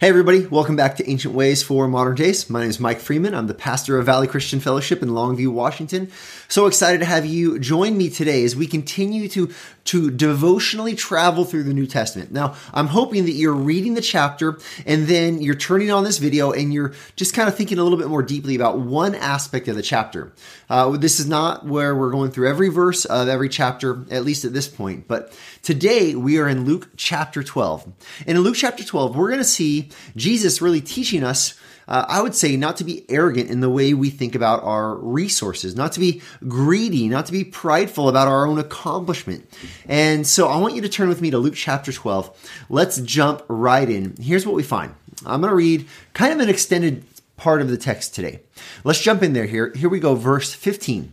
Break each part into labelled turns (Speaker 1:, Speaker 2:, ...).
Speaker 1: Hey, everybody, welcome back to Ancient Ways for Modern Days. My name is Mike Freeman. I'm the pastor of Valley Christian Fellowship in Longview, Washington. So excited to have you join me today as we continue to, to devotionally travel through the New Testament. Now, I'm hoping that you're reading the chapter and then you're turning on this video and you're just kind of thinking a little bit more deeply about one aspect of the chapter. Uh, this is not where we're going through every verse of every chapter, at least at this point, but today we are in Luke chapter 12. And in Luke chapter 12, we're going to see Jesus really teaching us, uh, I would say, not to be arrogant in the way we think about our resources, not to be greedy, not to be prideful about our own accomplishment. And so I want you to turn with me to Luke chapter 12. Let's jump right in. Here's what we find. I'm going to read kind of an extended part of the text today. Let's jump in there here. Here we go, verse 15.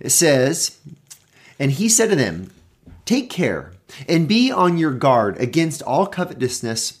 Speaker 1: It says, And he said to them, Take care and be on your guard against all covetousness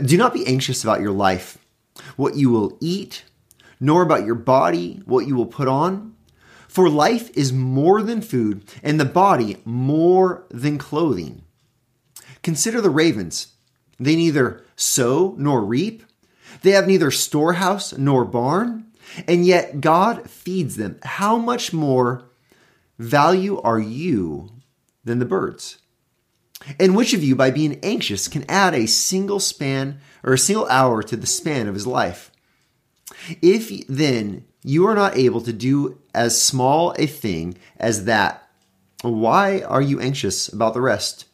Speaker 1: do not be anxious about your life, what you will eat, nor about your body, what you will put on. For life is more than food, and the body more than clothing. Consider the ravens. They neither sow nor reap, they have neither storehouse nor barn, and yet God feeds them. How much more value are you than the birds? And which of you, by being anxious, can add a single span or a single hour to the span of his life? If then you are not able to do as small a thing as that, why are you anxious about the rest?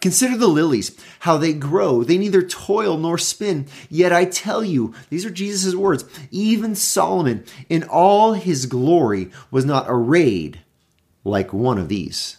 Speaker 1: Consider the lilies, how they grow. They neither toil nor spin. Yet I tell you, these are Jesus' words, even Solomon in all his glory was not arrayed like one of these.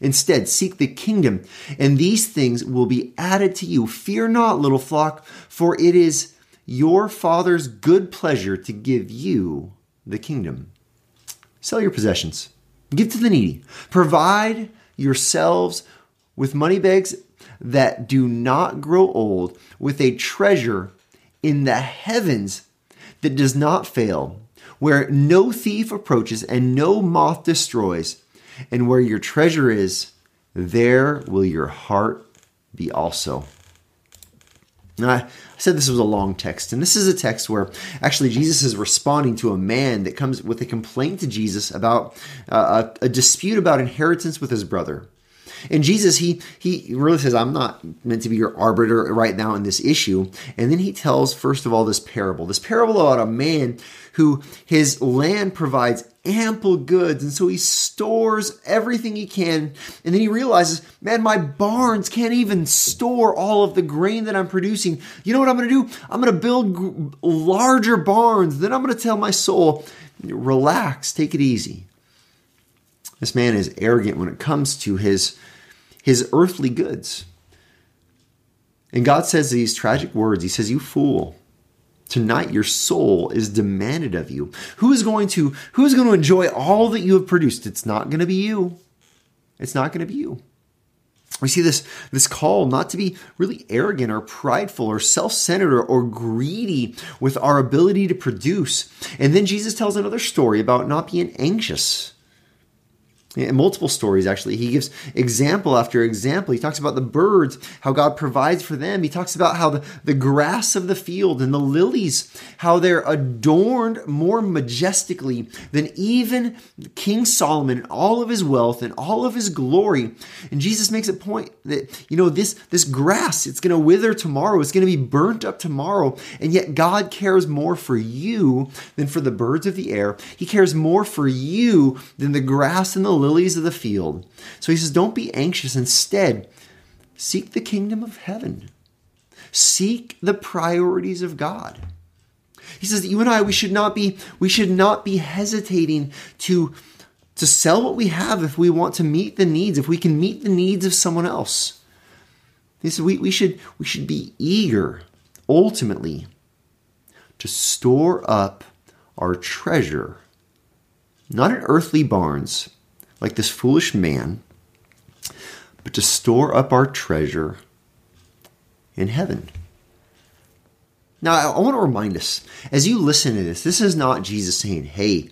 Speaker 1: Instead, seek the kingdom, and these things will be added to you. Fear not, little flock, for it is your Father's good pleasure to give you the kingdom. Sell your possessions, give to the needy, provide yourselves with money bags that do not grow old, with a treasure in the heavens that does not fail, where no thief approaches and no moth destroys and where your treasure is, there will your heart be also. Now, I said this was a long text, and this is a text where actually Jesus is responding to a man that comes with a complaint to Jesus about uh, a, a dispute about inheritance with his brother. And Jesus, he he really says, I'm not meant to be your arbiter right now in this issue. And then he tells, first of all, this parable. This parable about a man who his land provides ample goods. And so he stores everything he can. And then he realizes, man, my barns can't even store all of the grain that I'm producing. You know what I'm going to do? I'm going to build larger barns. Then I'm going to tell my soul, relax, take it easy. This man is arrogant when it comes to his his earthly goods. And God says these tragic words He says, You fool. Tonight your soul is demanded of you. Who is going to who is going to enjoy all that you have produced? It's not going to be you. It's not going to be you. we see this, this call not to be really arrogant or prideful or self-centered or, or, greedy with our ability to produce. And then Jesus tells another story about not being anxious in multiple stories actually. He gives example after example. He talks about the birds how god provides for them. He talks about how the, the grass of the field and the lilies how they're adorned more majestically than even king solomon and all of his wealth and all of his glory. And jesus makes a point that you know this this grass it's going to wither tomorrow. It's going to be burnt up tomorrow. And yet god cares more for you than for the birds of the air. He cares more for you than the grass and the lilies of the field. So he says, Don't be anxious. Instead, seek the kingdom of heaven, seek the priorities of God. He says that you and I, we should not be, we should not be hesitating to, to sell what we have if we want to meet the needs, if we can meet the needs of someone else. He said we, we should we should be eager ultimately to store up our treasure, not in earthly barns, like this foolish man, but to store up our treasure in heaven. Now, I want to remind us as you listen to this, this is not Jesus saying, hey,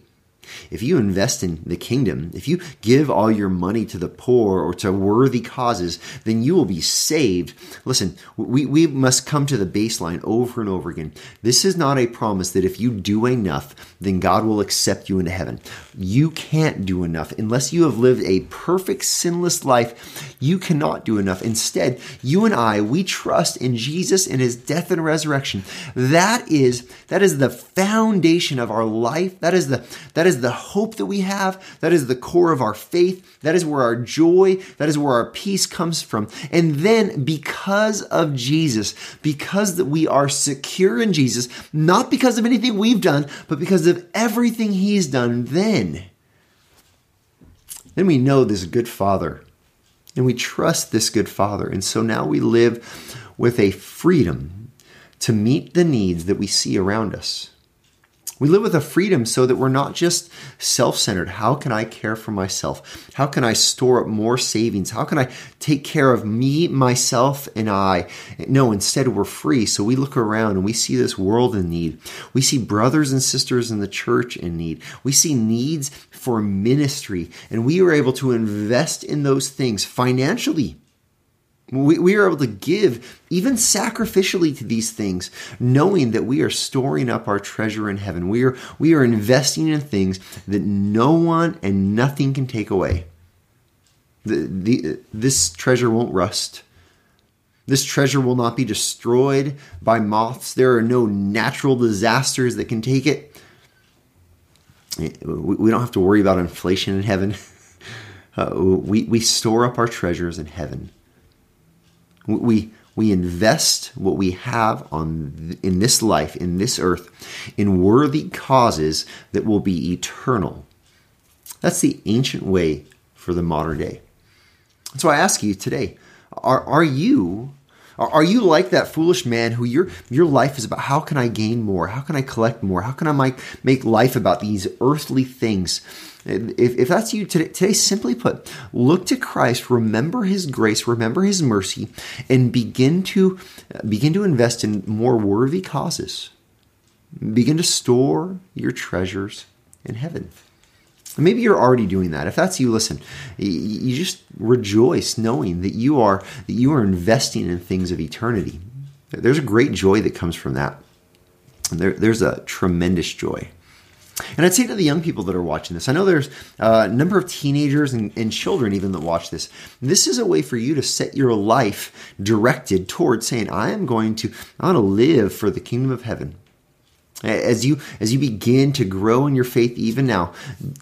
Speaker 1: if you invest in the kingdom, if you give all your money to the poor or to worthy causes, then you will be saved. Listen, we, we must come to the baseline over and over again. This is not a promise that if you do enough, then God will accept you into heaven. You can't do enough. Unless you have lived a perfect, sinless life, you cannot do enough. Instead, you and I, we trust in Jesus and his death and resurrection. That is, that is the foundation of our life. That is the, that is the hope that we have. That is the core of our faith. That is where our joy, that is where our peace comes from. And then because of Jesus, because that we are secure in Jesus, not because of anything we've done, but because of everything he's done, then then we know this good father and we trust this good father. And so now we live with a freedom to meet the needs that we see around us. We live with a freedom so that we're not just self centered. How can I care for myself? How can I store up more savings? How can I take care of me, myself, and I? No, instead, we're free. So we look around and we see this world in need. We see brothers and sisters in the church in need. We see needs for ministry, and we are able to invest in those things financially we, we are able to give even sacrificially to these things, knowing that we are storing up our treasure in heaven. We are, we are investing in things that no one and nothing can take away. The, the, this treasure won't rust. This treasure will not be destroyed by moths. There are no natural disasters that can take it. We don't have to worry about inflation in heaven. Uh, we, we store up our treasures in heaven. We, we invest what we have on in this life, in this earth, in worthy causes that will be eternal. That's the ancient way for the modern day. So I ask you today, are, are you are you like that foolish man who your your life is about how can I gain more? How can I collect more? How can I make, make life about these earthly things? If, if that's you today, today, simply put, look to Christ, remember His grace, remember His mercy, and begin to begin to invest in more worthy causes. Begin to store your treasures in heaven. Maybe you're already doing that. If that's you, listen. You just rejoice knowing that you are that you are investing in things of eternity. There's a great joy that comes from that. There, there's a tremendous joy. And I'd say to the young people that are watching this, I know there's a number of teenagers and, and, children even that watch this. This is a way for you to set your life directed towards saying, I am going to, I want to live for the kingdom of heaven. As you as you begin to grow in your faith even now,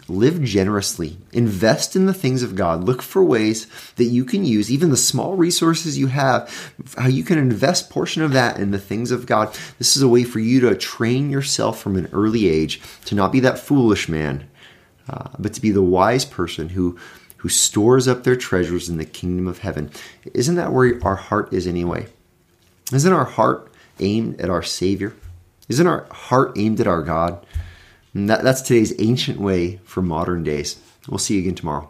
Speaker 1: live generously. Invest in the things of God. Look for ways that you can use even the small resources you have, how you can invest portion of that in the things of God. This is a way for you to train yourself from an early age to not be that foolish man, uh, but to be the wise person who who stores up their treasures in the kingdom of heaven. Isn't that where our heart is anyway? Isn't our heart aimed at our Savior? Isn't our heart aimed at our God? That, that's today's ancient way for modern days. We'll see you again tomorrow.